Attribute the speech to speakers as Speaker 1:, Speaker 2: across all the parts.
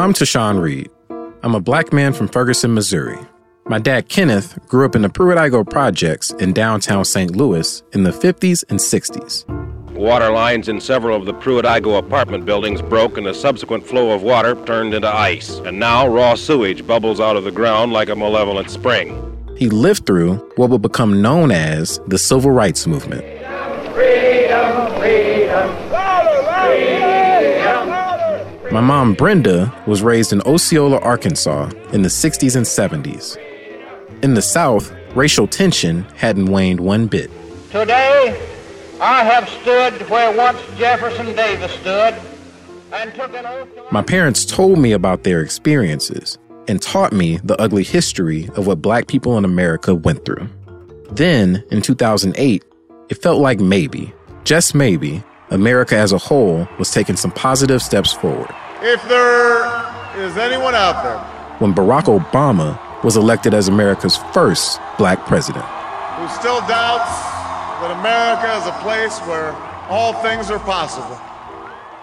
Speaker 1: I'm Tashan Reed. I'm a black man from Ferguson, Missouri. My dad, Kenneth, grew up in the Pruitt-Igoe projects in downtown St. Louis in the 50s and 60s.
Speaker 2: Water lines in several of the Pruitt-Igoe apartment buildings broke and the subsequent flow of water turned into ice. And now raw sewage bubbles out of the ground like a malevolent spring.
Speaker 1: He lived through what would become known as the Civil Rights Movement. Freedom, freedom, freedom. My mom, Brenda, was raised in Osceola, Arkansas in the 60s and 70s. In the South, racial tension hadn't waned one bit.
Speaker 3: Today, I have stood where once Jefferson Davis stood and took an oath.
Speaker 1: My parents told me about their experiences and taught me the ugly history of what black people in America went through. Then, in 2008, it felt like maybe, just maybe, America as a whole was taking some positive steps forward.
Speaker 4: If there is anyone out there,
Speaker 1: when Barack Obama was elected as America's first black president,
Speaker 4: who still doubts that America is a place where all things are possible.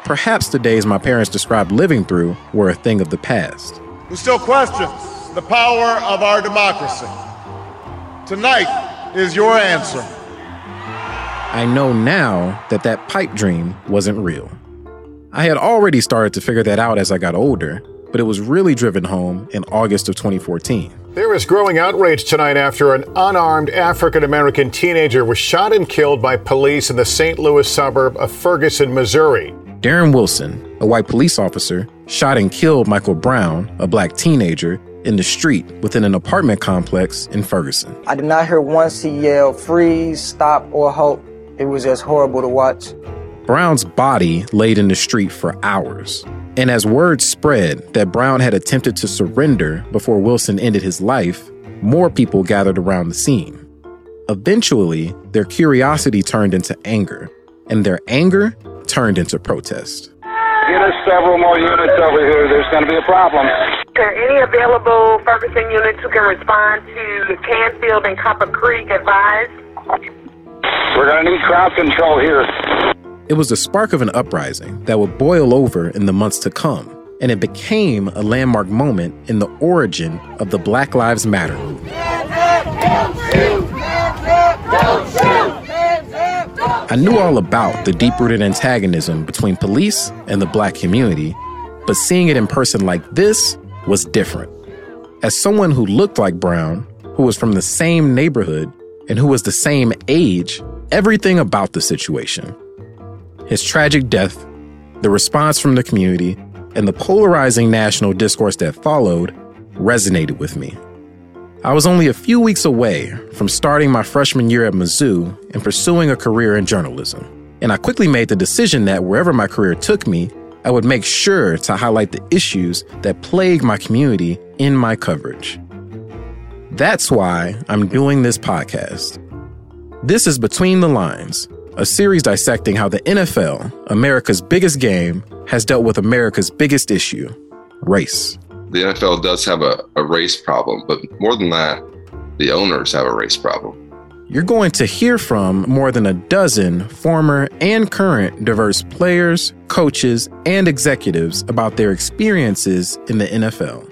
Speaker 1: Perhaps the days my parents described living through were a thing of the past.
Speaker 4: Who still questions the power of our democracy? Tonight is your answer.
Speaker 1: I know now that that pipe dream wasn't real. I had already started to figure that out as I got older, but it was really driven home in August of 2014.
Speaker 5: There is growing outrage tonight after an unarmed African American teenager was shot and killed by police in the St. Louis suburb of Ferguson, Missouri.
Speaker 1: Darren Wilson, a white police officer, shot and killed Michael Brown, a black teenager, in the street within an apartment complex in Ferguson.
Speaker 6: I did not hear once he yelled freeze, stop, or halt. It was just horrible to watch.
Speaker 1: Brown's body laid in the street for hours. And as word spread that Brown had attempted to surrender before Wilson ended his life, more people gathered around the scene. Eventually, their curiosity turned into anger, and their anger turned into protest.
Speaker 7: Get us several more units over here. There's going to be a problem.
Speaker 8: Are there any available Ferguson units who can respond to Canfield and Copper Creek advised?
Speaker 7: We're going to need crowd control here.
Speaker 1: It was the spark of an uprising that would boil over in the months to come, and it became a landmark moment in the origin of the Black Lives Matter movement. I knew all about the deep rooted antagonism between police and the black community, but seeing it in person like this was different. As someone who looked like Brown, who was from the same neighborhood, and who was the same age, everything about the situation his tragic death, the response from the community, and the polarizing national discourse that followed resonated with me. I was only a few weeks away from starting my freshman year at Mizzou and pursuing a career in journalism. And I quickly made the decision that wherever my career took me, I would make sure to highlight the issues that plague my community in my coverage. That's why I'm doing this podcast. This is Between the Lines, a series dissecting how the NFL, America's biggest game, has dealt with America's biggest issue race.
Speaker 9: The NFL does have a, a race problem, but more than that, the owners have a race problem.
Speaker 1: You're going to hear from more than a dozen former and current diverse players, coaches, and executives about their experiences in the NFL.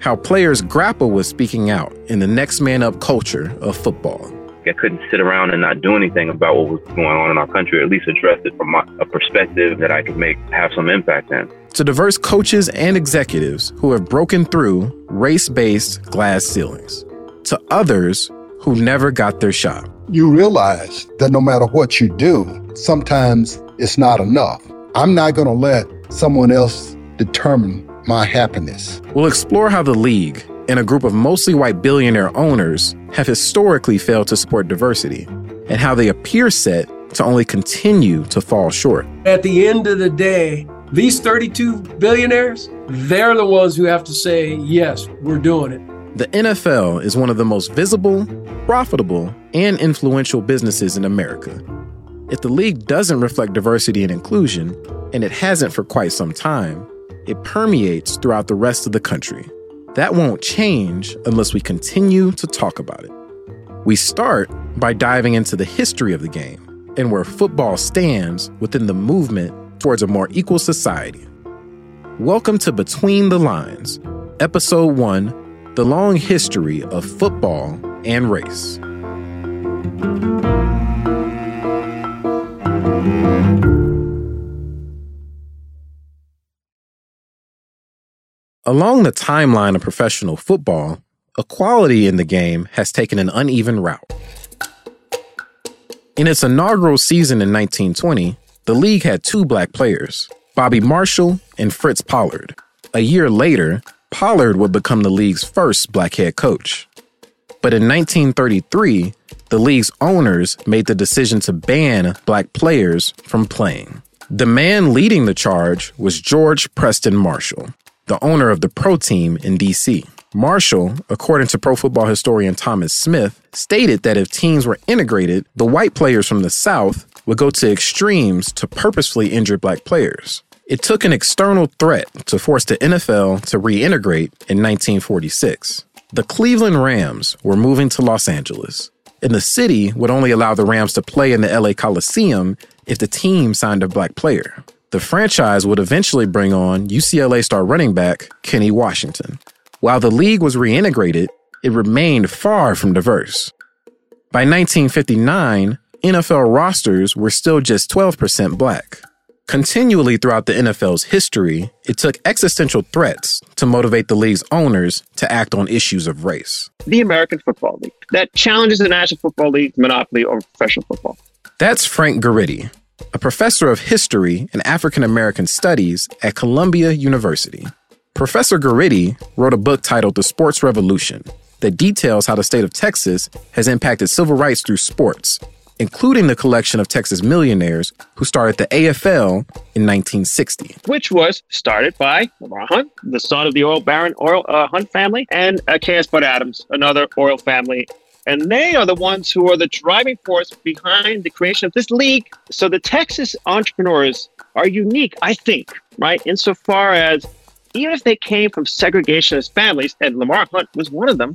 Speaker 1: How players grapple with speaking out in the next man up culture of football.
Speaker 10: I couldn't sit around and not do anything about what was going on in our country, or at least address it from my, a perspective that I could make have some impact in.
Speaker 1: To diverse coaches and executives who have broken through race based glass ceilings. To others who never got their shot.
Speaker 11: You realize that no matter what you do, sometimes it's not enough. I'm not going to let someone else determine my happiness.
Speaker 1: We'll explore how the league and a group of mostly white billionaire owners have historically failed to support diversity, and how they appear set to only continue to fall short.
Speaker 12: At the end of the day, these 32 billionaires, they're the ones who have to say, yes, we're doing it.
Speaker 1: The NFL is one of the most visible, profitable, and influential businesses in America. If the league doesn't reflect diversity and inclusion, and it hasn't for quite some time, it permeates throughout the rest of the country. That won't change unless we continue to talk about it. We start by diving into the history of the game and where football stands within the movement towards a more equal society. Welcome to Between the Lines, Episode 1 The Long History of Football and Race. Along the timeline of professional football, equality in the game has taken an uneven route. In its inaugural season in 1920, the league had two black players, Bobby Marshall and Fritz Pollard. A year later, Pollard would become the league's first black head coach. But in 1933, the league's owners made the decision to ban black players from playing. The man leading the charge was George Preston Marshall, the owner of the pro team in DC. Marshall, according to pro football historian Thomas Smith, stated that if teams were integrated, the white players from the South would go to extremes to purposefully injure black players. It took an external threat to force the NFL to reintegrate in 1946. The Cleveland Rams were moving to Los Angeles, and the city would only allow the Rams to play in the LA Coliseum if the team signed a black player. The franchise would eventually bring on UCLA star running back Kenny Washington. While the league was reintegrated, it remained far from diverse. By 1959, NFL rosters were still just 12% black. Continually throughout the NFL's history, it took existential threats to motivate the league's owners to act on issues of race.
Speaker 13: The American Football League that challenges the National Football League's monopoly over professional football.
Speaker 1: That's Frank Guridy, a professor of history and African American studies at Columbia University. Professor Guridy wrote a book titled The Sports Revolution that details how the state of Texas has impacted civil rights through sports, including the collection of Texas millionaires who started the AFL in 1960.
Speaker 13: Which was started by Lamar Hunt, the son of the oil baron oil uh, Hunt family, and uh, K.S. Bud Adams, another oil family and they are the ones who are the driving force behind the creation of this league. So the Texas entrepreneurs are unique, I think, right? Insofar as even if they came from segregationist families, and Lamar Hunt was one of them,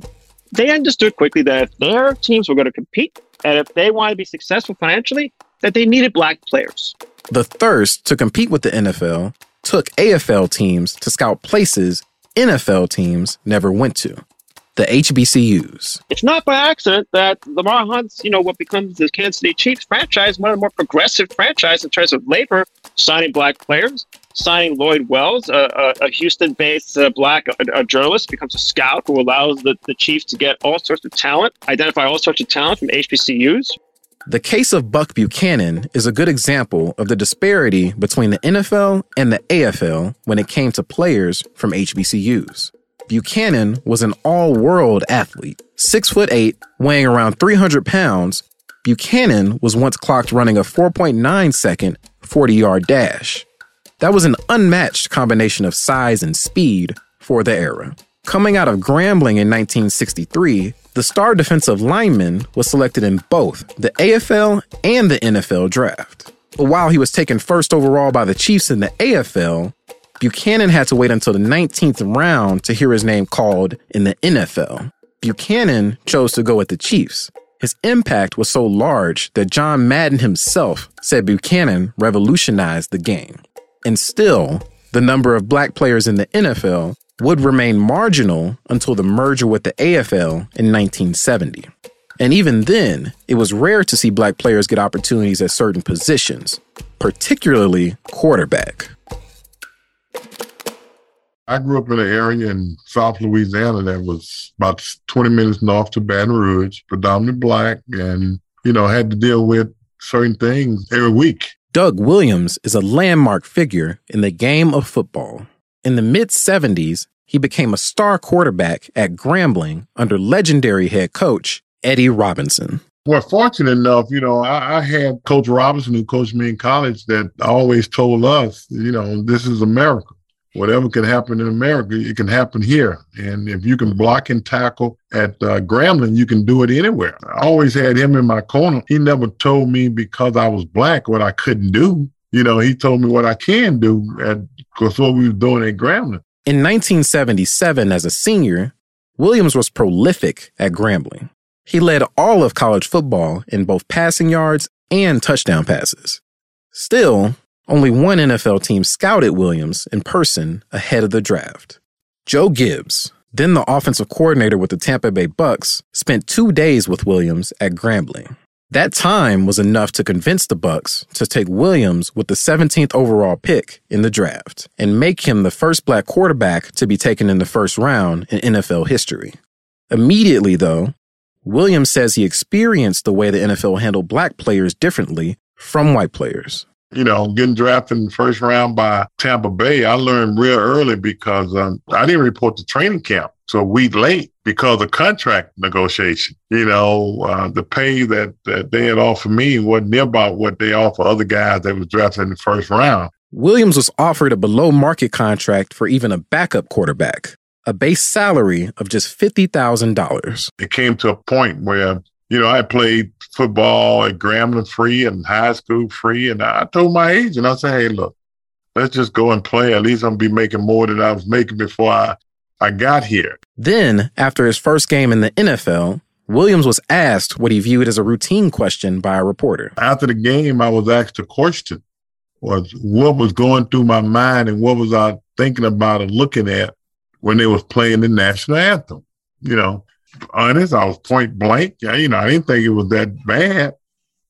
Speaker 13: they understood quickly that if their teams were going to compete and if they wanted to be successful financially, that they needed black players.
Speaker 1: The thirst to compete with the NFL took AFL teams to scout places NFL teams never went to the HBCUs.
Speaker 13: It's not by accident that Lamar Hunt's, you know, what becomes the Kansas City Chiefs franchise, one of the more progressive franchise in terms of labor, signing black players, signing Lloyd Wells, a, a, a Houston-based uh, black a journalist, becomes a scout who allows the, the Chiefs to get all sorts of talent, identify all sorts of talent from HBCUs.
Speaker 1: The case of Buck Buchanan is a good example of the disparity between the NFL and the AFL when it came to players from HBCUs. Buchanan was an all world athlete. Six foot eight, weighing around 300 pounds, Buchanan was once clocked running a 4.9 second 40 yard dash. That was an unmatched combination of size and speed for the era. Coming out of Grambling in 1963, the star defensive lineman was selected in both the AFL and the NFL draft. But while he was taken first overall by the Chiefs in the AFL, Buchanan had to wait until the 19th round to hear his name called in the NFL. Buchanan chose to go with the Chiefs. His impact was so large that John Madden himself said Buchanan revolutionized the game. And still, the number of black players in the NFL would remain marginal until the merger with the AFL in 1970. And even then, it was rare to see black players get opportunities at certain positions, particularly quarterback.
Speaker 14: I grew up in an area in South Louisiana that was about 20 minutes north to Baton Rouge, predominantly black, and, you know, had to deal with certain things every week.
Speaker 1: Doug Williams is a landmark figure in the game of football. In the mid 70s, he became a star quarterback at Grambling under legendary head coach Eddie Robinson.
Speaker 14: Well, fortunate enough, you know, I, I, had Coach Robinson who coached me in college that always told us, you know, this is America. Whatever can happen in America, it can happen here. And if you can block and tackle at uh, Grambling, you can do it anywhere. I always had him in my corner. He never told me because I was black what I couldn't do. You know, he told me what I can do at because what we were doing at Grambling.
Speaker 1: In 1977, as a senior, Williams was prolific at Grambling. He led all of college football in both passing yards and touchdown passes. Still, only one NFL team scouted Williams in person ahead of the draft. Joe Gibbs, then the offensive coordinator with the Tampa Bay Bucks, spent two days with Williams at Grambling. That time was enough to convince the Bucks to take Williams with the 17th overall pick in the draft and make him the first black quarterback to be taken in the first round in NFL history. Immediately, though, Williams says he experienced the way the NFL handled black players differently from white players.
Speaker 14: You know, getting drafted in the first round by Tampa Bay, I learned real early because um, I didn't report to training camp. So a week late because of contract negotiation. You know, uh, the pay that, that they had offered me wasn't near about what they offer other guys that was drafted in the first round.
Speaker 1: Williams was offered a below market contract for even a backup quarterback a base salary of just $50,000.
Speaker 14: It came to a point where, you know, I played football at Grambling free and high school free. And I told my agent, I said, hey, look, let's just go and play. At least I'm be making more than I was making before I, I got here.
Speaker 1: Then, after his first game in the NFL, Williams was asked what he viewed as a routine question by a reporter.
Speaker 14: After the game, I was asked a question was what was going through my mind and what was I thinking about and looking at when they was playing the national anthem. You know, honest, I was point blank. You know, I didn't think it was that bad.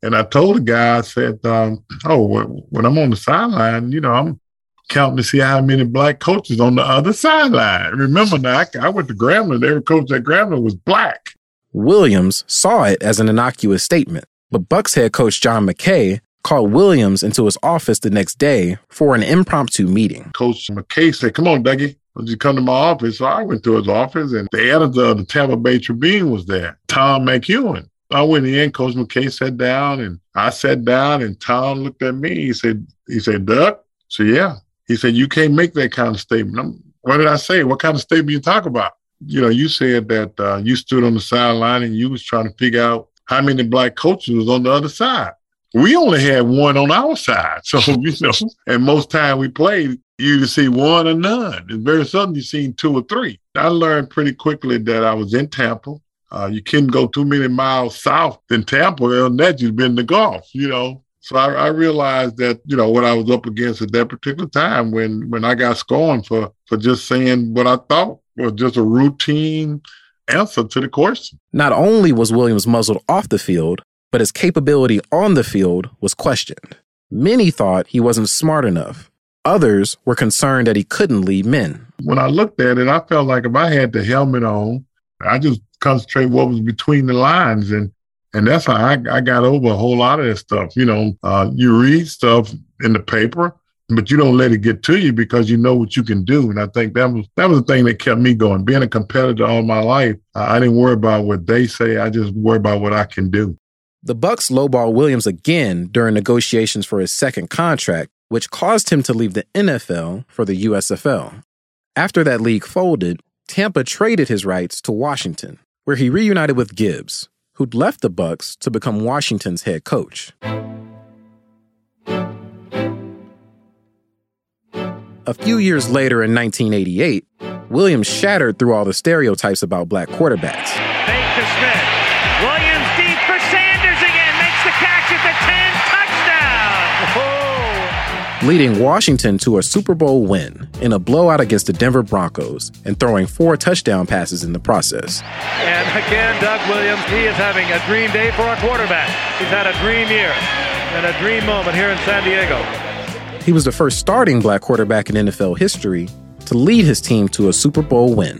Speaker 14: And I told the guy, I said, um, "Oh, when I'm on the sideline, you know, I'm counting to see how many black coaches on the other sideline. Remember now, I, I went to Grambling. Every coach at Grambling was black."
Speaker 1: Williams saw it as an innocuous statement, but Bucks head coach John McKay called Williams into his office the next day for an impromptu meeting.
Speaker 14: Coach McKay said, Come on, Dougie, you come to my office. So I went to his office, and the editor of the Tampa Bay Tribune was there, Tom McEwen. I went in, Coach McKay sat down, and I sat down, and Tom looked at me. He said, he said? So yeah. He said, you can't make that kind of statement. I'm, what did I say? What kind of statement you talk about? You know, you said that uh, you stood on the sideline and you was trying to figure out how many black coaches was on the other side. We only had one on our side. So, you know, and most time we played, you either see one or none. It's very seldom you seen two or three. I learned pretty quickly that I was in Tampa. Uh, you couldn't go too many miles south than Tampa, and that you've been to golf, you know. So I, I, realized that, you know, what I was up against at that particular time when when I got scorned for for just saying what I thought was just a routine answer to the question.
Speaker 1: Not only was Williams muzzled off the field, but his capability on the field was questioned. Many thought he wasn't smart enough Others were concerned that he couldn't lead men.
Speaker 14: When I looked at it, I felt like if I had the helmet on, I just concentrate what was between the lines. And and that's how I, I got over a whole lot of that stuff. You know, uh, you read stuff in the paper, but you don't let it get to you because you know what you can do. And I think that was that was the thing that kept me going. Being a competitor all my life, I didn't worry about what they say. I just worry about what I can do.
Speaker 1: The Bucks lowball Williams again during negotiations for his second contract, which caused him to leave the NFL for the USFL. After that league folded, Tampa traded his rights to Washington, where he reunited with Gibbs, who'd left the Bucks to become Washington's head coach. A few years later in 1988, Williams shattered through all the stereotypes about black quarterbacks. Leading Washington to a Super Bowl win in a blowout against the Denver Broncos and throwing four touchdown passes in the process.
Speaker 15: And again, Doug Williams, he is having a dream day for a quarterback. He's had a dream year and a dream moment here in San Diego.
Speaker 1: He was the first starting black quarterback in NFL history to lead his team to a Super Bowl win.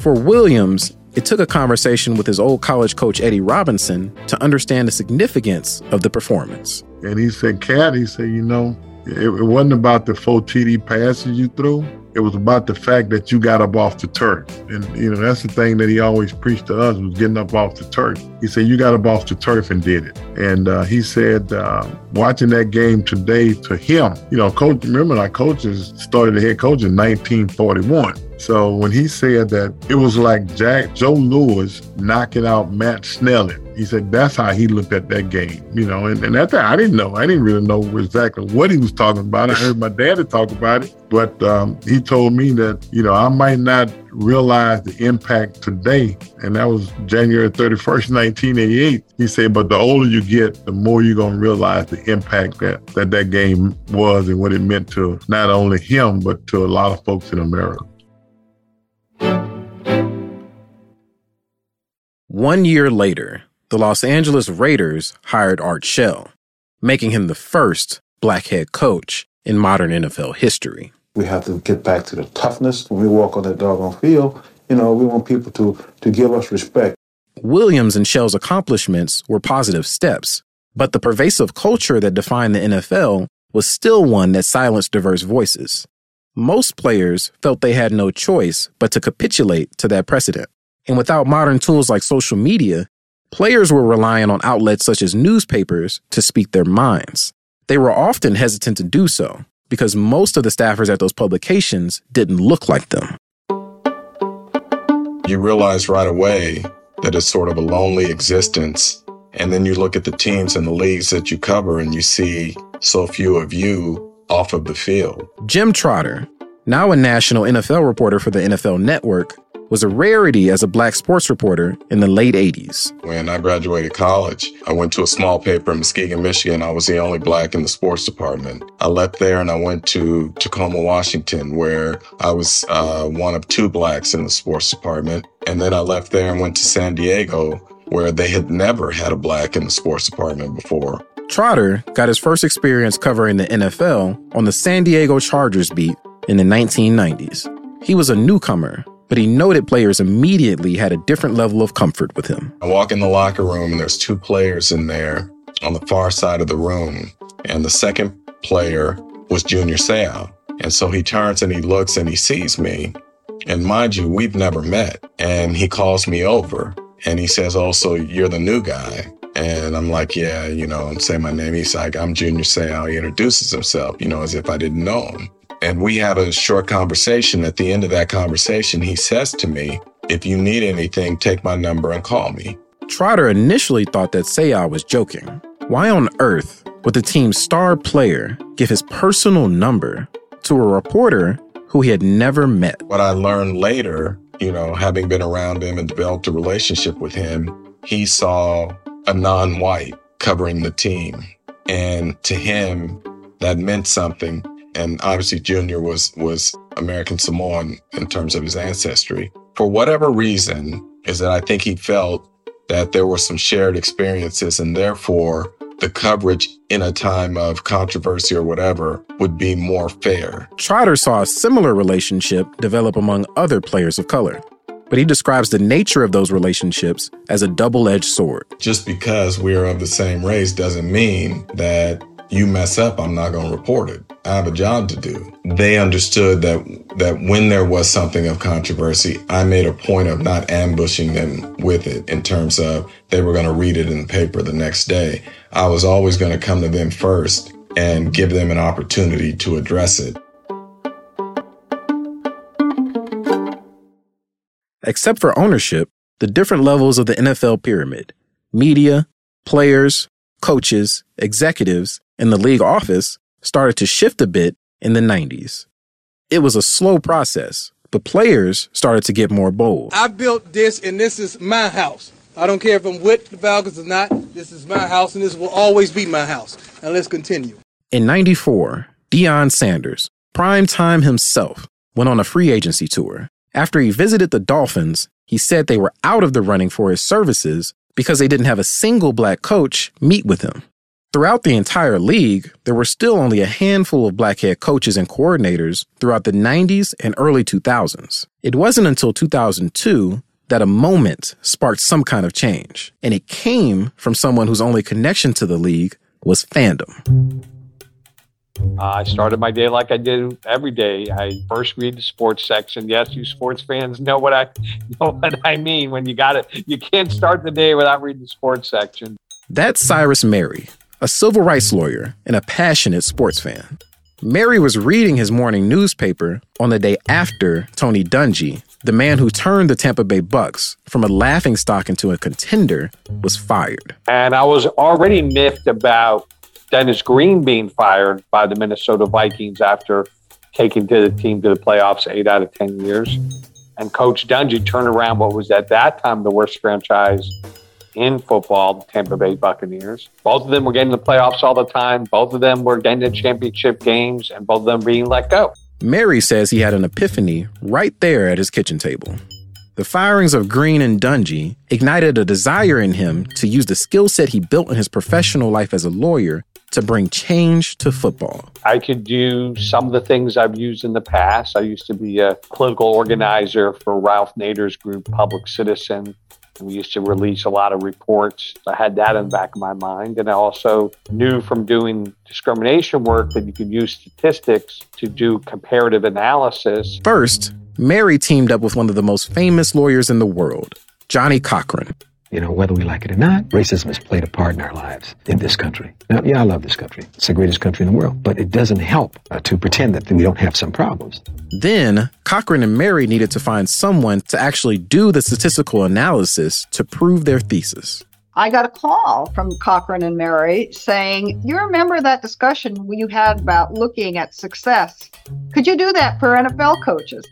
Speaker 1: For Williams, it took a conversation with his old college coach Eddie Robinson to understand the significance of the performance.
Speaker 14: And he said, Cat, he said, you know, It, it wasn't about the four TD passes you threw. It was about the fact that you got up off the turf. And, you know, that's the thing that he always preached to us was getting up off the turf. He said, you got up off the turf and did it. And uh, he said, uh, watching that game today to him, you know, coach, remember our coaches started the head coach in 1941. So when he said that it was like Jack Joe Louis knocking out Max Schmeling, he said that's how he looked at that game, you know. And, and that I didn't know. I didn't really know exactly what he was talking about. I heard my daddy talk about it, but um, he told me that you know I might not realize the impact today, and that was January thirty first, nineteen eighty eight. He said, but the older you get, the more you're gonna realize the impact that that that game was and what it meant to not only him but to a lot of folks in America.
Speaker 1: One year later, the Los Angeles Raiders hired Art Shell, making him the first black head coach in modern NFL history.
Speaker 16: We have to get back to the toughness when we walk on that doggone field. You know, we want people to, to give us respect.
Speaker 1: Williams and Shell's accomplishments were positive steps, but the pervasive culture that defined the NFL was still one that silenced diverse voices. Most players felt they had no choice but to capitulate to that precedent. And without modern tools like social media, players were relying on outlets such as newspapers to speak their minds. They were often hesitant to do so because most of the staffers at those publications didn't look like them.
Speaker 17: You realize right away that it's sort of a lonely existence. And then you look at the teams and the leagues that you cover and you see so few of you off of the field.
Speaker 1: Jim Trotter, now a national NFL reporter for the NFL Network, was a rarity as a black sports reporter in the late 80s.
Speaker 17: When I graduated college, I went to a small paper in Muskegon, Michigan. I was the only black in the sports department. I left there and I went to Tacoma, Washington, where I was uh, one of two blacks in the sports department. And then I left there and went to San Diego, where they had never had a black in the sports department before.
Speaker 1: Trotter got his first experience covering the NFL on the San Diego Chargers beat in the 1990s. He was a newcomer but he noted players immediately had a different level of comfort with him.
Speaker 17: I walk in the locker room and there's two players in there on the far side of the room. And the second player was Junior Seau. And so he turns and he looks and he sees me. And mind you, we've never met. And he calls me over and he says, Oh, so you're the new guy. And I'm like, yeah, you know, and say my name. He's like, I'm Junior Seau. He introduces himself, you know, as if I didn't know him. And we had a short conversation. At the end of that conversation, he says to me, If you need anything, take my number and call me.
Speaker 1: Trotter initially thought that Seau was joking. Why on earth would the team's star player give his personal number to a reporter who he had never met?
Speaker 17: What I learned later, you know, having been around him and developed a relationship with him, he saw a non white covering the team. And to him, that meant something and obviously Junior was was American Samoan in terms of his ancestry. For whatever reason, is that I think he felt that there were some shared experiences and therefore the coverage in a time of controversy or whatever would be more fair.
Speaker 1: Trotter saw a similar relationship develop among other players of color, but he describes the nature of those relationships as a double edged sword.
Speaker 17: Just because we're of the same race doesn't mean that you mess up, I'm not going to report it. I have a job to do. They understood that that when there was something of controversy, I made a point of not ambushing them with it in terms of they were going to read it in the paper the next day. I was always going to come to them first and give them an opportunity to address it.
Speaker 1: Except for ownership, the different levels of the NFL pyramid media, players, coaches, executives, and the league office started to shift a bit in the 90s. It was a slow process, but players started to get more bold.
Speaker 18: I built this, and this is my house. I don't care if I'm with the Falcons or not. This is my house, and this will always be my house. Now let's continue.
Speaker 1: In 94, Deion Sanders, prime time himself, went on a free agency tour. After he visited the Dolphins, he said they were out of the running for his services because they didn't have a single black coach meet with him. Throughout the entire league, there were still only a handful of black head coaches and coordinators throughout the 90s and early 2000s. It wasn't until 2002 that a moment sparked some kind of change, and it came from someone whose only connection to the league was fandom.
Speaker 19: I started my day like I did every day. I first read the sports section. Yes, you sports fans know what I know what I mean when you got it. You can't start the day without reading the sports section.
Speaker 1: That's Cyrus Mehri, a civil rights lawyer and a passionate sports fan. Mehri was reading his morning newspaper on the day after Tony Dungy, the man who turned the Tampa Bay Bucks from a laughing stock into a contender, was fired.
Speaker 19: And I was already miffed about Dennis Green being fired by the Minnesota Vikings after taking to the team to the playoffs eight out of 10 years. And Coach Dungy turned around what was at that time the worst franchise in football, the Tampa Bay Buccaneers. Both of them were getting the playoffs all the time. Both of them were getting the championship games, and both of them being let go.
Speaker 1: Mehri says he had an epiphany right there at his kitchen table. The firings of Green and Dungy ignited a desire in him to use the skill set he built in his professional life as a lawyer to bring change to football.
Speaker 19: I could do some of the things I've used in the past. I used to be a political organizer for Ralph Nader's group, Public Citizen. We used to release a lot of reports. I had that in the back of my mind. And I also knew from doing discrimination work that you could use statistics to do comparative analysis.
Speaker 1: First, Mehri teamed up with one of the most famous lawyers in the world, Johnnie Cochran.
Speaker 20: You know, whether we like it or not, racism has played a part in our lives in this country. Now, yeah, I love this country. It's the greatest country in the world. But it doesn't help uh, to pretend that we don't have some problems.
Speaker 1: Then, Cochran and Mehri needed to find someone to actually do the statistical analysis to prove their thesis.
Speaker 21: I got a call from Cochran and Mehri saying, You remember that discussion you had about looking at success? Could you do that for NFL coaches?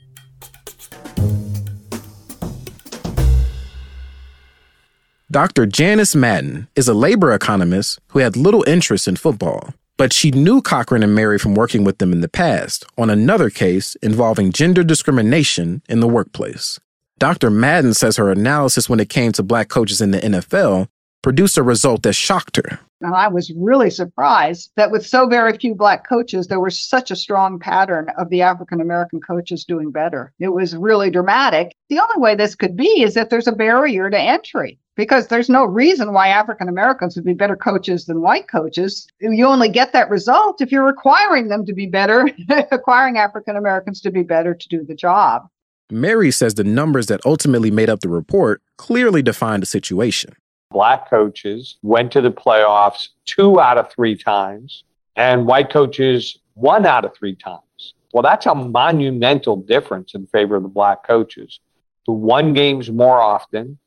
Speaker 1: Dr. Janice Madden is a labor economist who had little interest in football, but she knew Cochran and Mehri from working with them in the past on another case involving gender discrimination in the workplace. Dr. Madden says her analysis when it came to black coaches in the NFL produced a result that shocked her.
Speaker 21: And I was really surprised that with so very few black coaches, there was such a strong pattern of the African American coaches doing better. It was really dramatic. The only way this could be is if there's a barrier to entry because there's no reason why African Americans would be better coaches than white coaches. You only get that result if you're requiring them to be better, requiring African Americans to be better to do the job.
Speaker 1: Mehri says the numbers that ultimately made up the report clearly defined the situation.
Speaker 19: Black coaches went to the playoffs two out of three times, and white coaches one out of three times. Well, that's a monumental difference in favor of the black coaches who won games more often,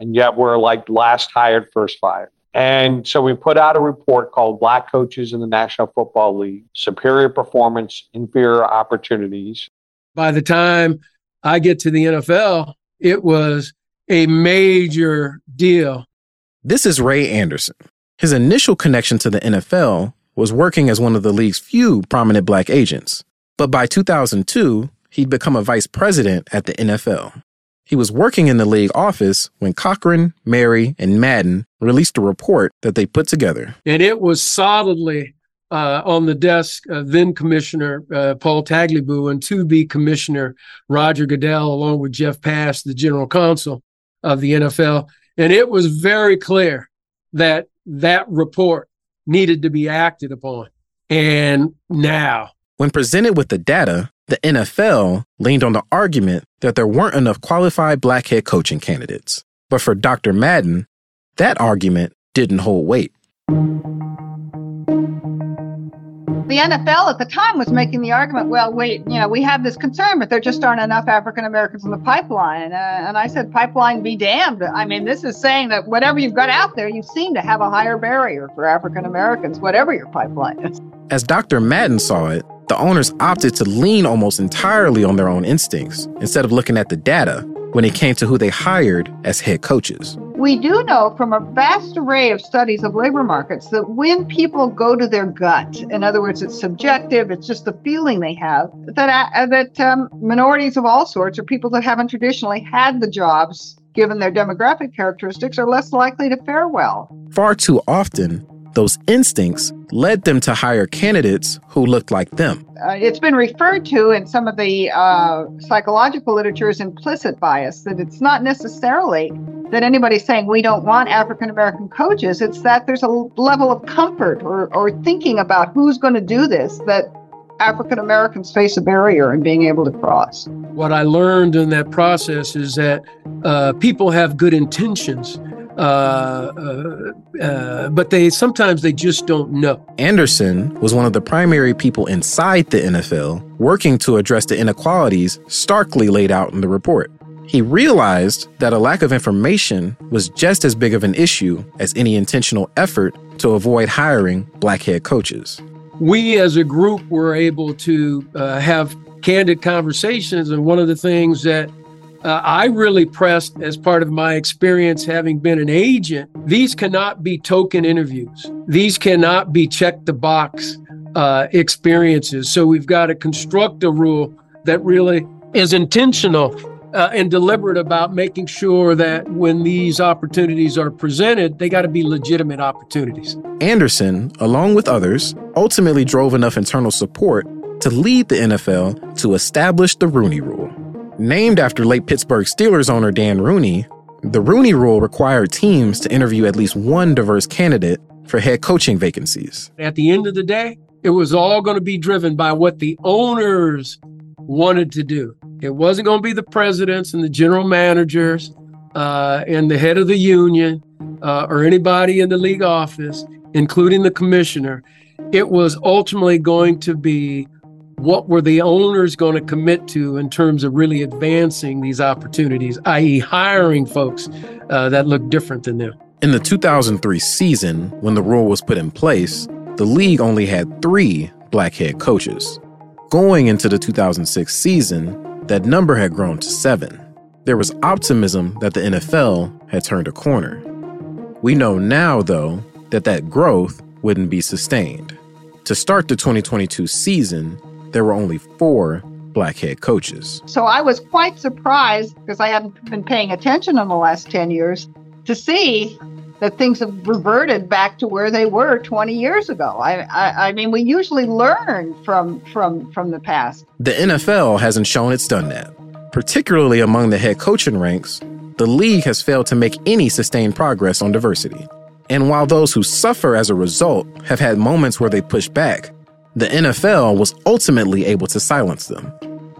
Speaker 19: and yet we're like last hired, first fired. And so we put out a report called Black Coaches in the National Football League Superior Performance, Inferior Opportunities.
Speaker 12: By the time I get to the NFL, it was a major deal.
Speaker 1: This is Ray Anderson. His initial connection to the NFL was working as one of the league's few prominent black agents. But by 2002, he'd become a vice president at the NFL. He was working in the league office when Cochran, Mehri, and Madden released a report that they put together.
Speaker 12: And it was solidly uh, on the desk of then Commissioner uh, Paul Tagliabue and to be Commissioner Roger Goodell, along with Jeff Pash, the general counsel of the NFL. And it was very clear that that report needed to be acted upon. And now,
Speaker 1: when presented with the data, the NFL leaned on the argument that there weren't enough qualified black head coaching candidates. But for Dr. Madden, that argument didn't hold weight.
Speaker 21: The NFL at the time was making the argument, well, wait, you know, we have this concern, but there just aren't enough African Americans in the pipeline. Uh, and I said, pipeline be damned. I mean, this is saying that whatever you've got out there, you seem to have a higher barrier for African Americans, whatever your pipeline is.
Speaker 1: As Dr. Madden saw it, the owners opted to lean almost entirely on their own instincts instead of looking at the data when it came to who they hired as head coaches.
Speaker 21: We do know from a vast array of studies of labor markets that when people go to their gut, in other words, it's subjective, it's just the feeling they have, that, uh, that um, minorities of all sorts or people that haven't traditionally had the jobs given their demographic characteristics are less likely to fare well.
Speaker 1: Far too often, those instincts led them to hire candidates who looked like them.
Speaker 21: Uh, it's been referred to in some of the uh, psychological literature as implicit bias, that it's not necessarily that anybody's saying we don't want African American coaches. It's that there's a level of comfort or, or thinking about who's going to do this that African Americans face a barrier in being able to cross.
Speaker 12: What I learned in that process is that uh, people have good intentions. Uh, uh, uh, but they sometimes they just don't know.
Speaker 1: Anderson was one of the primary people inside the NFL working to address the inequalities starkly laid out in the report. He realized that a lack of information was just as big of an issue as any intentional effort to avoid hiring black head coaches.
Speaker 12: We as a group were able to uh, have candid conversations, and one of the things that uh, I really pressed as part of my experience having been an agent. These cannot be token interviews. These cannot be check the box uh, experiences. So we've got to construct a rule that really is intentional uh, and deliberate about making sure that when these opportunities are presented, they got to be legitimate opportunities.
Speaker 1: Anderson, along with others, ultimately drove enough internal support to lead the NFL to establish the Rooney Rule. Named after late Pittsburgh Steelers owner Dan Rooney, the Rooney Rule required teams to interview at least one diverse candidate for head coaching vacancies.
Speaker 12: At the end of the day, it was all going to be driven by what the owners wanted to do. It wasn't going to be the presidents and the general managers uh, and the head of the union uh, or anybody in the league office, including the commissioner. It was ultimately going to be what were the owners going to commit to in terms of really advancing these opportunities, i.e., hiring folks uh, that look different than them?
Speaker 1: In the 2003 season, when the rule was put in place, the league only had three black head coaches. Going into the 2006 season, that number had grown to seven. There was optimism that the NFL had turned a corner. We know now, though, that that growth wouldn't be sustained. To start the 2022 season, there were only four black head coaches.
Speaker 21: So I was quite surprised because I hadn't been paying attention in the last 10 years to see that things have reverted back to where they were 20 years ago. I, I, I, mean, we usually learn from from from the past.
Speaker 1: The NFL hasn't shown it's done that. Particularly among the head coaching ranks, the league has failed to make any sustained progress on diversity. And while those who suffer as a result have had moments where they push back, the NFL was ultimately able to silence them.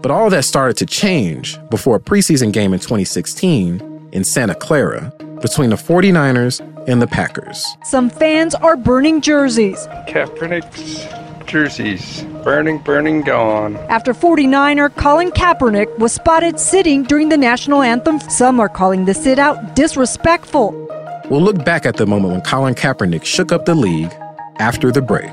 Speaker 1: But all that started to change before a preseason game in 2016 in Santa Clara between the 49ers and the Packers.
Speaker 22: Some fans are burning jerseys.
Speaker 23: Kaepernick's jerseys. Burning, burning, gone.
Speaker 22: After 49er Colin Kaepernick was spotted sitting during the national anthem, some are calling the sit out disrespectful.
Speaker 1: We'll look back at the moment when Colin Kaepernick shook up the league after the break.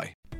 Speaker 24: apply.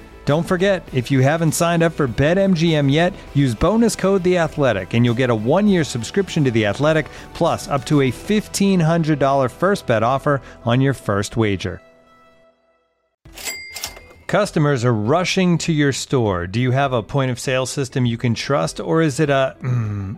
Speaker 25: Don't forget, if you haven't signed up for BetMGM yet, use bonus code The Athletic, and you'll get a one-year subscription to The Athletic, plus up to a $1,500 first bet offer on your first wager. Customers are rushing to your store. Do you have a point of sale system you can trust, or is it a mm,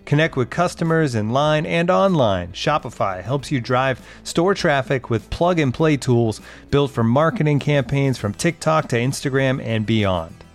Speaker 25: Connect with customers in line and online. Shopify helps you drive store traffic with plug and play tools built for marketing campaigns from TikTok to Instagram and beyond.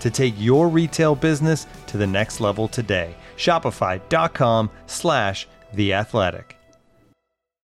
Speaker 25: to take your retail business to the next level today. Shopify.com slash the athletic.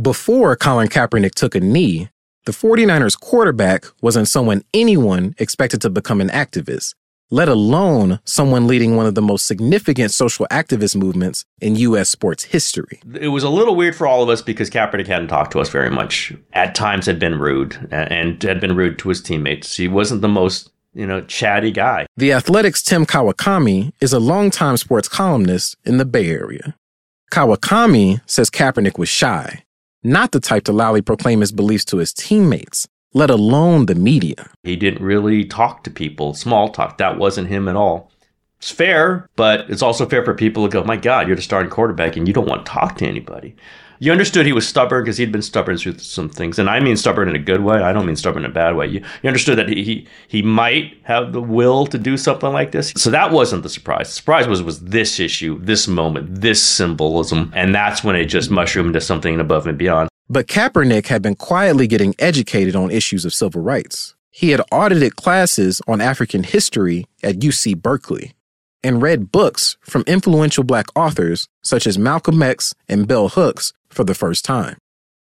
Speaker 1: Before Colin Kaepernick took a knee, the 49ers quarterback wasn't someone anyone expected to become an activist, let alone someone leading one of the most significant social activist movements in U.S. sports history.
Speaker 26: It was a little weird for all of us because Kaepernick hadn't talked to us very much. At times had been rude and had been rude to his teammates. He wasn't the most you know, chatty guy.
Speaker 1: The Athletic's Tim Kawakami is a longtime sports columnist in the Bay Area. Kawakami says Kaepernick was shy, not the type to loudly proclaim his beliefs to his teammates, let alone the media.
Speaker 26: He didn't really talk to people, small talk. That wasn't him at all. It's fair, but it's also fair for people to go, my God, you're the starting quarterback and you don't want to talk to anybody. You understood he was stubborn because he'd been stubborn through some things, and I mean stubborn in a good way. I don't mean stubborn in a bad way. You, you understood that he, he he might have the will to do something like this. So that wasn't the surprise. The surprise was was this issue, this moment, this symbolism, and that's when it just mushroomed into something above and beyond.
Speaker 1: But Kaepernick had been quietly getting educated on issues of civil rights. He had audited classes on African history at UC Berkeley and read books from influential black authors such as Malcolm X and Bell Hooks for the first time.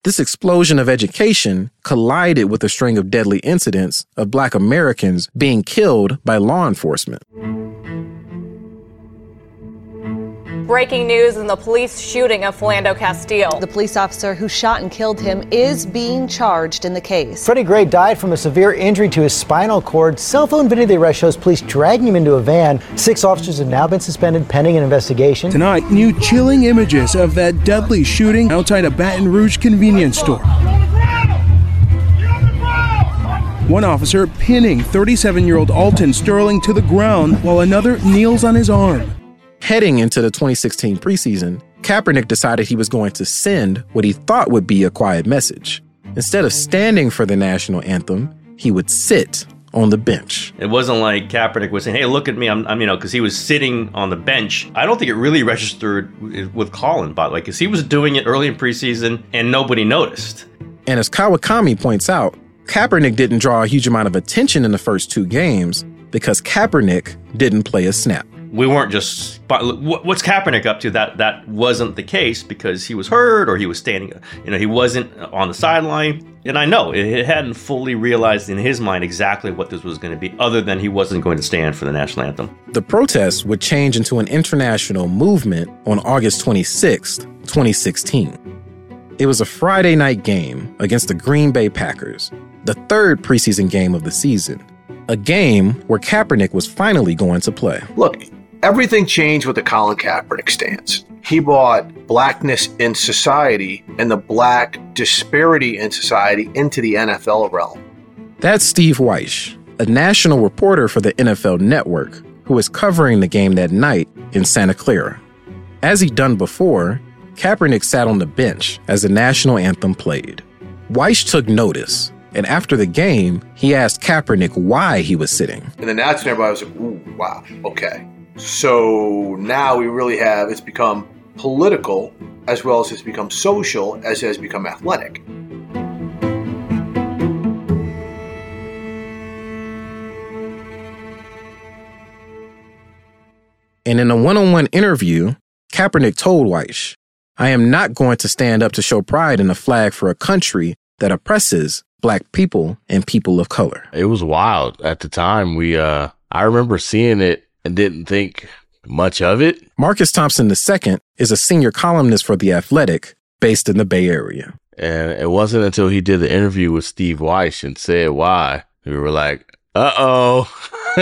Speaker 1: This explosion of education collided with a string of deadly incidents of black Americans being killed by law enforcement.
Speaker 27: Breaking news in the police shooting of Philando Castile.
Speaker 28: The police officer who shot and killed him is being charged in the case.
Speaker 29: Freddie Gray died from a severe injury to his spinal cord. Cell phone video of the arrest shows police dragging him into a van. Six officers have now been suspended pending an investigation.
Speaker 30: Tonight, new chilling images of that deadly shooting outside a Baton Rouge convenience store. One officer pinning 37 year old Alton Sterling to the ground while another kneels on his arm.
Speaker 1: Heading into the 2016 preseason, Kaepernick decided he was going to send what he thought would be a quiet message. Instead of standing for the national anthem, he would sit on the bench.
Speaker 26: It wasn't like Kaepernick was saying, "Hey, look at me, I'm, I'm you know," because he was sitting on the bench. I don't think it really registered with Colin, but like, because he was doing it early in preseason and nobody noticed.
Speaker 1: And as Kawakami points out, Kaepernick didn't draw a huge amount of attention in the first two games because Kaepernick didn't play a snap.
Speaker 26: We weren't just what's Kaepernick up to. That that wasn't the case because he was hurt or he was standing. You know, he wasn't on the sideline. And I know it hadn't fully realized in his mind exactly what this was going to be, other than he wasn't going to stand for the national anthem.
Speaker 1: The protests would change into an international movement on August 26, 2016. It was a Friday night game against the Green Bay Packers, the third preseason game of the season. A game where Kaepernick was finally going to play.
Speaker 31: Look, everything changed with the Colin Kaepernick stance. He brought blackness in society and the black disparity in society into the NFL realm.
Speaker 1: That's Steve Wyche, a national reporter for the NFL Network, who was covering the game that night in Santa Clara. As he'd done before, Kaepernick sat on the bench as the national anthem played. Wyche took notice, and after the game, he asked Kaepernick why he was sitting.
Speaker 31: And then that's when everybody was like, ooh, wow, okay. So now we really have, it's become political as well as it's become social as it has become athletic.
Speaker 1: And in a one on one interview, Kaepernick told Wyche, I am not going to stand up to show pride in a flag for a country that oppresses black people and people of color.
Speaker 32: It was wild at the time. We, uh, I remember seeing it and didn't think much of it.
Speaker 1: Marcus Thompson II is a senior columnist for The Athletic based in the Bay Area.
Speaker 32: And it wasn't until he did the interview with Steve Wyche and said why we were like, uh oh.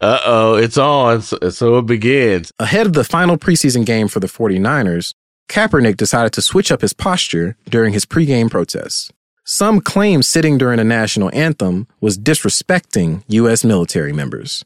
Speaker 32: uh oh, it's on. So, so it begins.
Speaker 1: Ahead of the final preseason game for the 49ers, Kaepernick decided to switch up his posture during his pregame protests. Some claim sitting during the national anthem was disrespecting U.S. military members.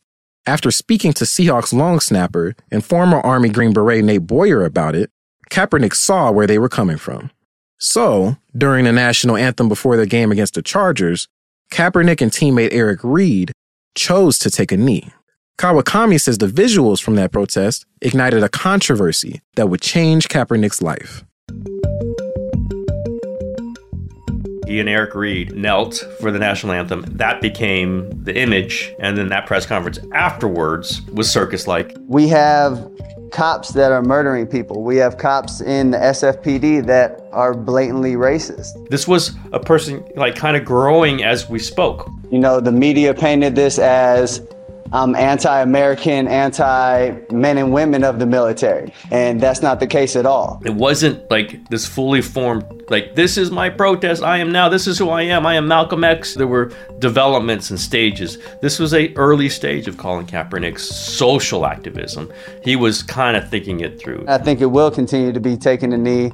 Speaker 1: After speaking to Seahawks long snapper and former Army Green Beret Nate Boyer about it, Kaepernick saw where they were coming from. So, during the national anthem before the game against the Chargers, Kaepernick and teammate Eric Reid chose to take a knee. Kawakami says the visuals from that protest ignited a controversy that would change Kaepernick's life.
Speaker 26: He and Eric Reid knelt for the national anthem. That became the image. And then that press conference afterwards was circus like.
Speaker 33: We have cops that are murdering people. We have cops in the SFPD that are blatantly racist.
Speaker 26: This was a person like kind of growing as we spoke.
Speaker 33: You know, the media painted this as I'm anti American, anti men and women of the military. And that's not the case at all.
Speaker 26: It wasn't like this fully formed, like, this is my protest. I am now. This is who I am. I am Malcolm X. There were developments and stages. This was a early stage of Colin Kaepernick's social activism. He was kind of thinking it through.
Speaker 33: I think it will continue to be taking a knee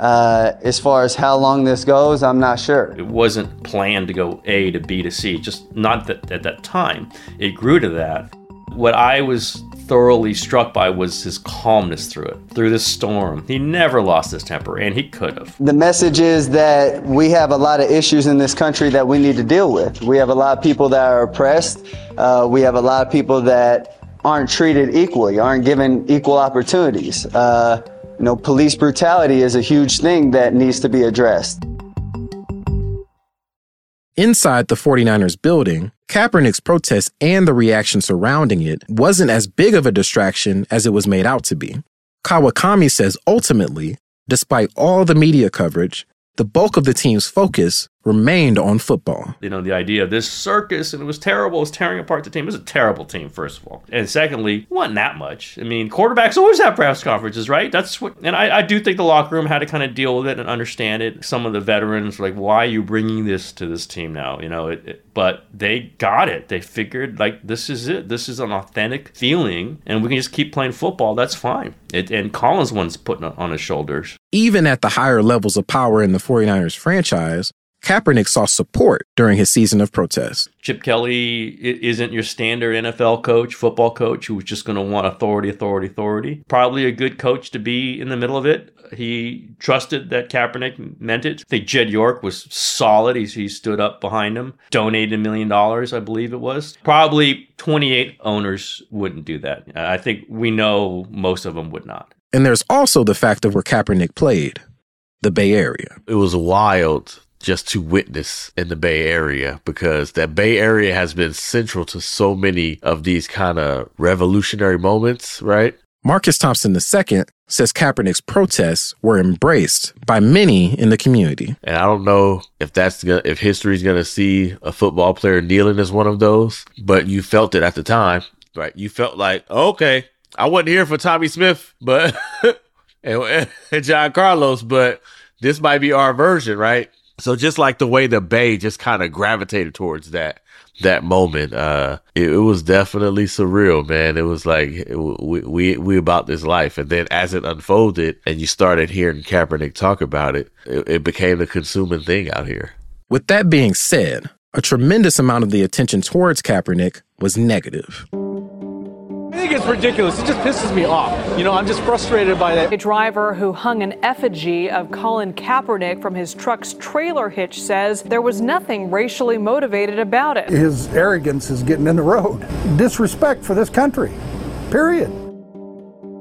Speaker 33: uh, as far as how long this goes, I'm not sure.
Speaker 26: It wasn't planned to go A to B to C, just not that at that time. It grew to that. What I was thoroughly struck by was his calmness through it, through this storm. He never lost his temper, and he could have.
Speaker 33: The message is that we have a lot of issues in this country that we need to deal with. We have a lot of people that are oppressed. Uh, we have a lot of people that aren't treated equally, aren't given equal opportunities. Uh, you know, police brutality is a huge thing that needs to be addressed.
Speaker 1: Inside the 49ers building, Kaepernick's protest and the reaction surrounding it wasn't as big of a distraction as it was made out to be. Kawakami says ultimately, despite all the media coverage, the bulk of the team's focus remained on football.
Speaker 26: You know, the idea of this circus and it was terrible, it was tearing apart the team. It was a terrible team, first of all. And secondly, wasn't that much. I mean, quarterbacks always have press conferences, right? That's what, and I, I do think the locker room had to kind of deal with it and understand it. Some of the veterans were like, why are you bringing this to this team now? You know, it, it, but they got it. They figured, like, this is it. This is an authentic feeling, and we can just keep playing football. That's fine. It, and Collins one's putting it on his shoulders.
Speaker 1: Even at the higher levels of power in the 49ers franchise, Kaepernick saw support during his season of protest.
Speaker 26: Chip Kelly isn't your standard NFL coach, football coach who's just going to want authority, authority, authority. Probably a good coach to be in the middle of it. He trusted that Kaepernick meant it. I think Jed York was solid. He, he stood up behind him, donated a million dollars, I believe it was. Probably 28 owners wouldn't do that. I think we know most of them would not.
Speaker 1: And there's also the fact of where Kaepernick played, the Bay Area.
Speaker 32: It was wild just to witness in the Bay Area because that Bay Area has been central to so many of these kind of revolutionary moments, right?
Speaker 1: Marcus Thompson II says Kaepernick's protests were embraced by many in the community.
Speaker 32: And I don't know if that's gonna, if history's going to see a football player kneeling as one of those, but you felt it at the time, right? You felt like, okay, I wasn't here for Tommie Smith, but and, and John Carlos, but this might be our version, right? So just like the way the Bay just kind of gravitated towards that that moment, uh, it, it, was definitely surreal, man. It was like we, we we about this life, and then as it unfolded, and you started hearing Kaepernick talk about it, it, it became the consuming thing out here.
Speaker 1: With that being said, a tremendous amount of the attention towards Kaepernick was negative.
Speaker 34: I think it's ridiculous. It just pisses me off. You know, I'm just frustrated by that.
Speaker 35: A driver who hung an effigy of Colin Kaepernick from his truck's trailer hitch says there was nothing racially motivated about it.
Speaker 36: His arrogance is getting in the road. Disrespect for this country. Period.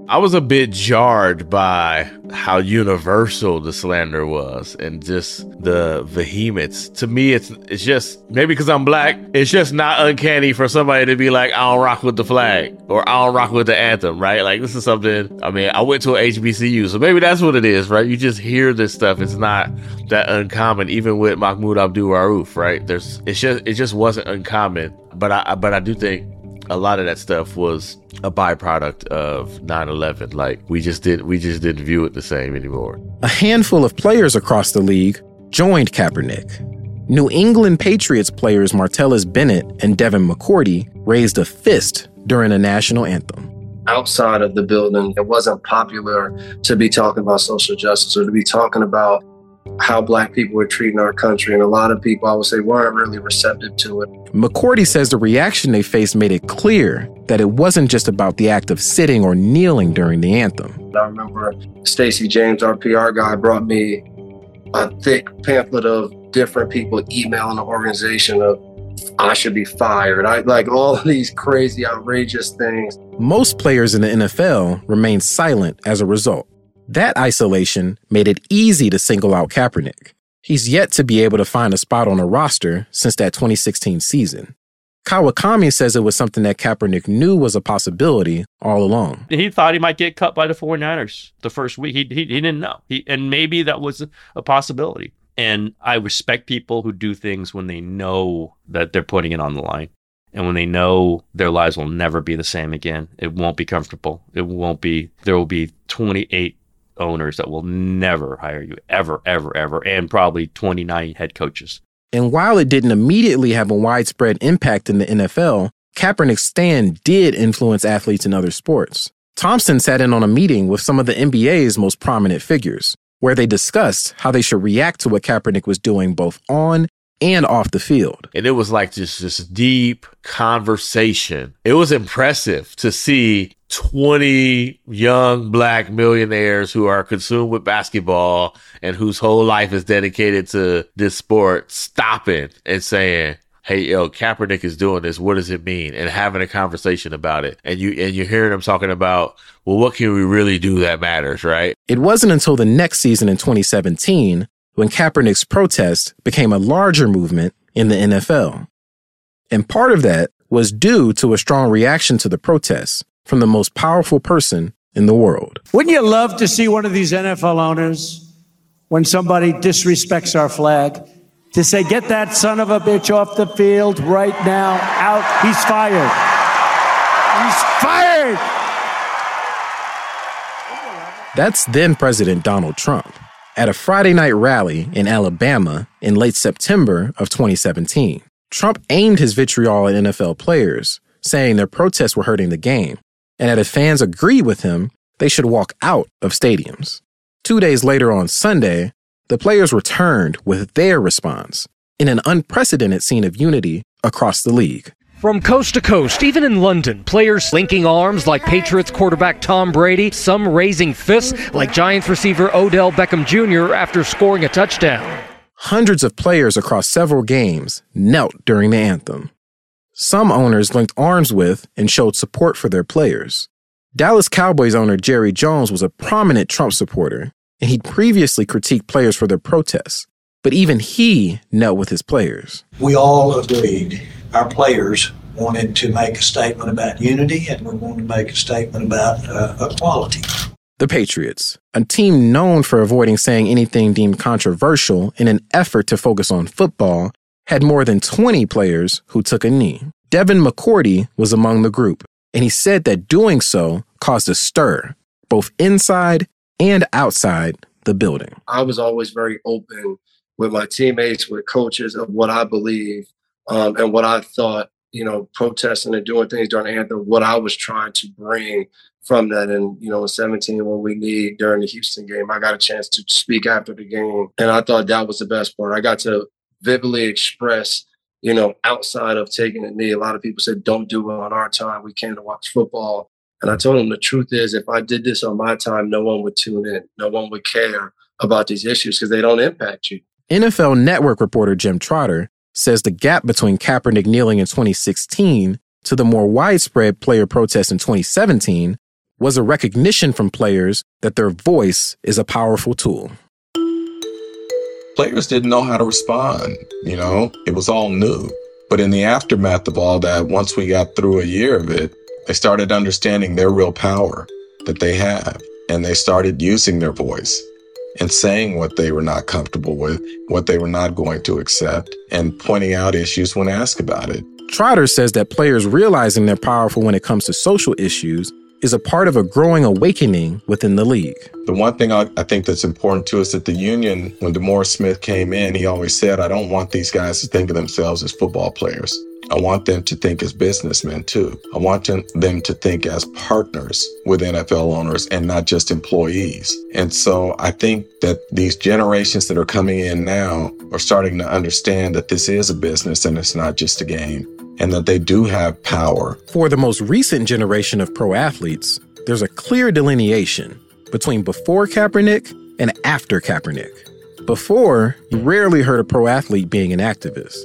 Speaker 32: I was a bit jarred by how universal the slander was and just the vehemence. To me, it's it's just maybe because I'm black, it's just not uncanny for somebody to be like, I don't rock with the flag or I don't rock with the anthem, right? Like this is something. I mean, I went to a HBCU, so maybe that's what it is, right? You just hear this stuff. It's not that uncommon, even with Mahmoud Abdul Rauf, right? There's it's just it just wasn't uncommon. But I but I do think a lot of that stuff was a byproduct of 9/11 like we just did we just didn't view it the same anymore.
Speaker 1: A handful of players across the league joined Kaepernick. New England Patriots players Martellus Bennett and Devin McCourty raised a fist during the national anthem.
Speaker 37: Outside of the building it wasn't popular to be talking about social justice or to be talking about how black people were treating our country. And a lot of people, I would say, weren't really receptive to it.
Speaker 1: McCourty says the reaction they faced made it clear that it wasn't just about the act of sitting or kneeling during the anthem.
Speaker 37: I remember Stacy James, our PR guy, brought me a thick pamphlet of different people emailing the organization of I should be fired. I like all these crazy, outrageous things.
Speaker 1: Most players in the NFL remained silent as a result. That isolation made it easy to single out Kaepernick. He's yet to be able to find a spot on a roster since that 2016 season. Kawakami says it was something that Kaepernick knew was a possibility all along.
Speaker 26: He thought he might get cut by the 49ers the first week. He, he, he didn't know. He, and maybe that was a possibility. And I respect people who do things when they know that they're putting it on the line and when they know their lives will never be the same again. It won't be comfortable. It won't be, there will be 28 owners that will never hire you ever, ever, ever, and probably 29 head coaches.
Speaker 1: And while it didn't immediately have a widespread impact in the NFL, Kaepernick's stand did influence athletes in other sports. Thompson sat in on a meeting with some of the NBA's most prominent figures, where they discussed how they should react to what Kaepernick was doing both on and off the field.
Speaker 32: And it was like just this deep conversation. It was impressive to see 20 young black millionaires who are consumed with basketball and whose whole life is dedicated to this sport stopping and saying, Hey, yo, Kaepernick is doing this. What does it mean? And having a conversation about it. And you, and you're hearing them talking about, well, what can we really do that matters, right?
Speaker 1: It wasn't until the next season in 2017 when Kaepernick's protest became a larger movement in the NFL. And part of that was due to a strong reaction to the protests from the most powerful person in the world.
Speaker 38: Wouldn't you love to see one of these NFL owners, when somebody disrespects our flag, to say, get that son of a bitch off the field right now, out, he's fired. He's fired.
Speaker 1: That's then President Donald Trump at a Friday night rally in Alabama in late September of 2017. Trump aimed his vitriol at NFL players, saying their protests were hurting the game and that if fans agree with him, they should walk out of stadiums. Two days later on Sunday, the players returned with their response in an unprecedented scene of unity across the league.
Speaker 39: From coast to coast, even in London, players linking arms like Patriots quarterback Tom Brady, some raising fists like Giants receiver Odell Beckham Jr. after scoring a touchdown.
Speaker 1: Hundreds of players across several games knelt during the anthem. Some owners linked arms with and showed support for their players. Dallas Cowboys owner Jerry Jones was a prominent Trump supporter, and he'd previously critiqued players for their protests. But even he knelt with his players.
Speaker 20: We all agreed. Our players wanted to make a statement about unity and we wanted to make a statement about uh, equality.
Speaker 1: The Patriots, a team known for avoiding saying anything deemed controversial in an effort to focus on football, had more than 20 players who took a knee. Devin McCourty was among the group, and he said that doing so caused a stir, both inside and outside the building.
Speaker 37: I was always very open with my teammates, with coaches of what I believe um, and what I thought, you know, protesting and doing things during the anthem, what I was trying to bring from that. And, you know, in 17, when we need during the Houston game, I got a chance to speak after the game. And I thought that was the best part. I got to vividly express, you know, outside of taking a knee. A lot of people said, don't do it on our time. We came to watch football. And I told them the truth is, if I did this on my time, no one would tune in. No one would care about these issues because they don't impact you.
Speaker 1: NFL Network reporter Jim Trotter says the gap between Kaepernick kneeling in 2016 to the more widespread player protests in 2017 was a recognition from players that their voice is a powerful tool.
Speaker 17: Players didn't know how to respond, you know, it was all new. But in the aftermath of all that, once we got through a year of it, they started understanding their real power that they have. And they started using their voice and saying what they were not comfortable with, what they were not going to accept, and pointing out issues when asked about it.
Speaker 1: Trotter says that players realizing they're powerful when it comes to social issues is a part of a growing awakening within the league.
Speaker 17: The one thing I, I, think that's important to us at the union, when DeMaurice Smith came in, he always said, I don't want these guys to think of themselves as football players. I want them to think as businessmen too. I want them to think as partners with NFL owners and not just employees. And so I think that these generations that are coming in now are starting to understand that this is a business and it's not just a game and that they do have power.
Speaker 1: For the most recent generation of pro athletes, there's a clear delineation between before Kaepernick and after Kaepernick. Before, you rarely heard a pro athlete being an activist.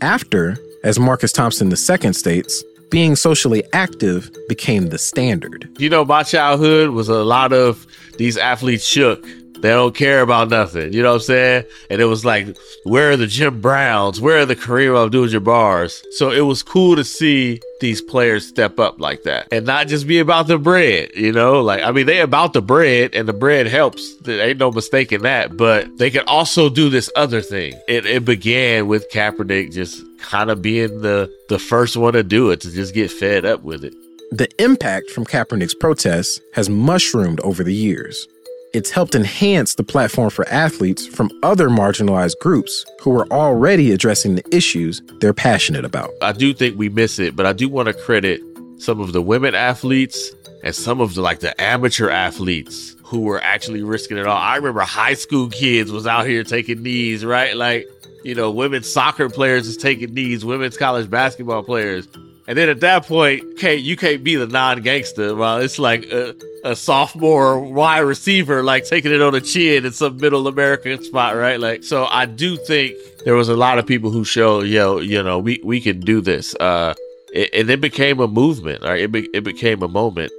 Speaker 1: After, as Marcus Thompson II states, being socially active became the standard.
Speaker 32: You know, my childhood was a lot of these athletes shook they don't care about nothing. You know what I'm saying? And it was like, where are the Jim Browns? Where are the Kareem Abdul-Jabbars? So it was cool to see these players step up like that and not just be about the bread, you know? Like, I mean, they about the bread and the bread helps. There ain't no mistake in that, but they can also do this other thing. It, it began with Kaepernick just kind of being the, the first one to do it, to just get fed up with it.
Speaker 1: The impact from Kaepernick's protests has mushroomed over the years. It's helped enhance the platform for athletes from other marginalized groups who are already addressing the issues they're passionate about.
Speaker 32: I do think we miss it, but I do want to credit some of the women athletes and some of the like the amateur athletes who were actually risking it all. I remember high school kids was out here taking knees, right? Like, you know, women's soccer players is taking knees, women's college basketball players. And then at that point, okay, you can't be the non-gangster. Well, it's like a, a, sophomore wide receiver, like taking it on the chin in some middle American spot, right? Like, so I do think there was a lot of people who showed, yo, you know, we, we can do this. Uh, it, and it became a movement, right? It, be, it became a moment.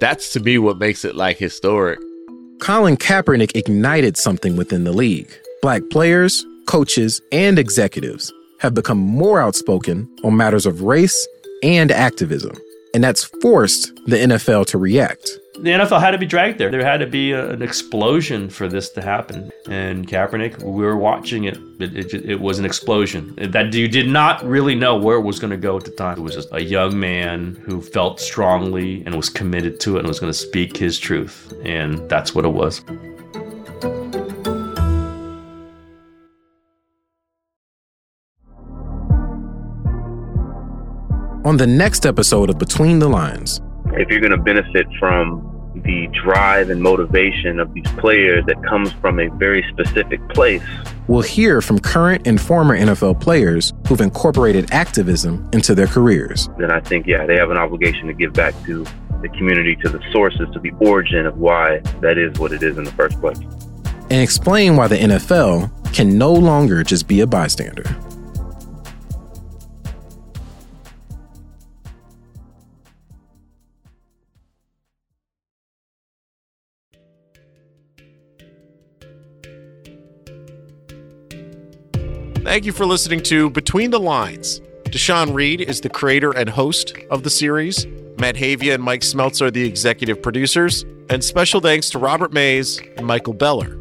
Speaker 32: That's to me what makes it like historic.
Speaker 1: Colin Kaepernick ignited something within the league. Black players, coaches, and executives have become more outspoken on matters of race and activism. And that's forced the NFL to react.
Speaker 26: The NFL had to be dragged there. There had to be a, an explosion for this to happen. And Kaepernick, we were watching it. It, it, it was an explosion that you did not really know where it was going to go at the time. It was just a young man who felt strongly and was committed to it and was going to speak his truth. And that's what it was.
Speaker 1: On the next episode of Between the Lines.
Speaker 40: If you're going to benefit from the drive and motivation of these players that comes from a very specific place.
Speaker 1: We'll hear from current and former NFL players who've incorporated activism into their careers.
Speaker 40: Then I think, yeah, they have an obligation to give back to the community, to the sources, to the origin of why that is what it is in the first place.
Speaker 1: And explain why the NFL can no longer just be a bystander.
Speaker 31: Thank you for listening to Between the Lines. Tashan Reed is the creator and host of the series. Matt Havia and Mike Smeltz are the executive producers. And special thanks to Robert Mays and Michael Beller.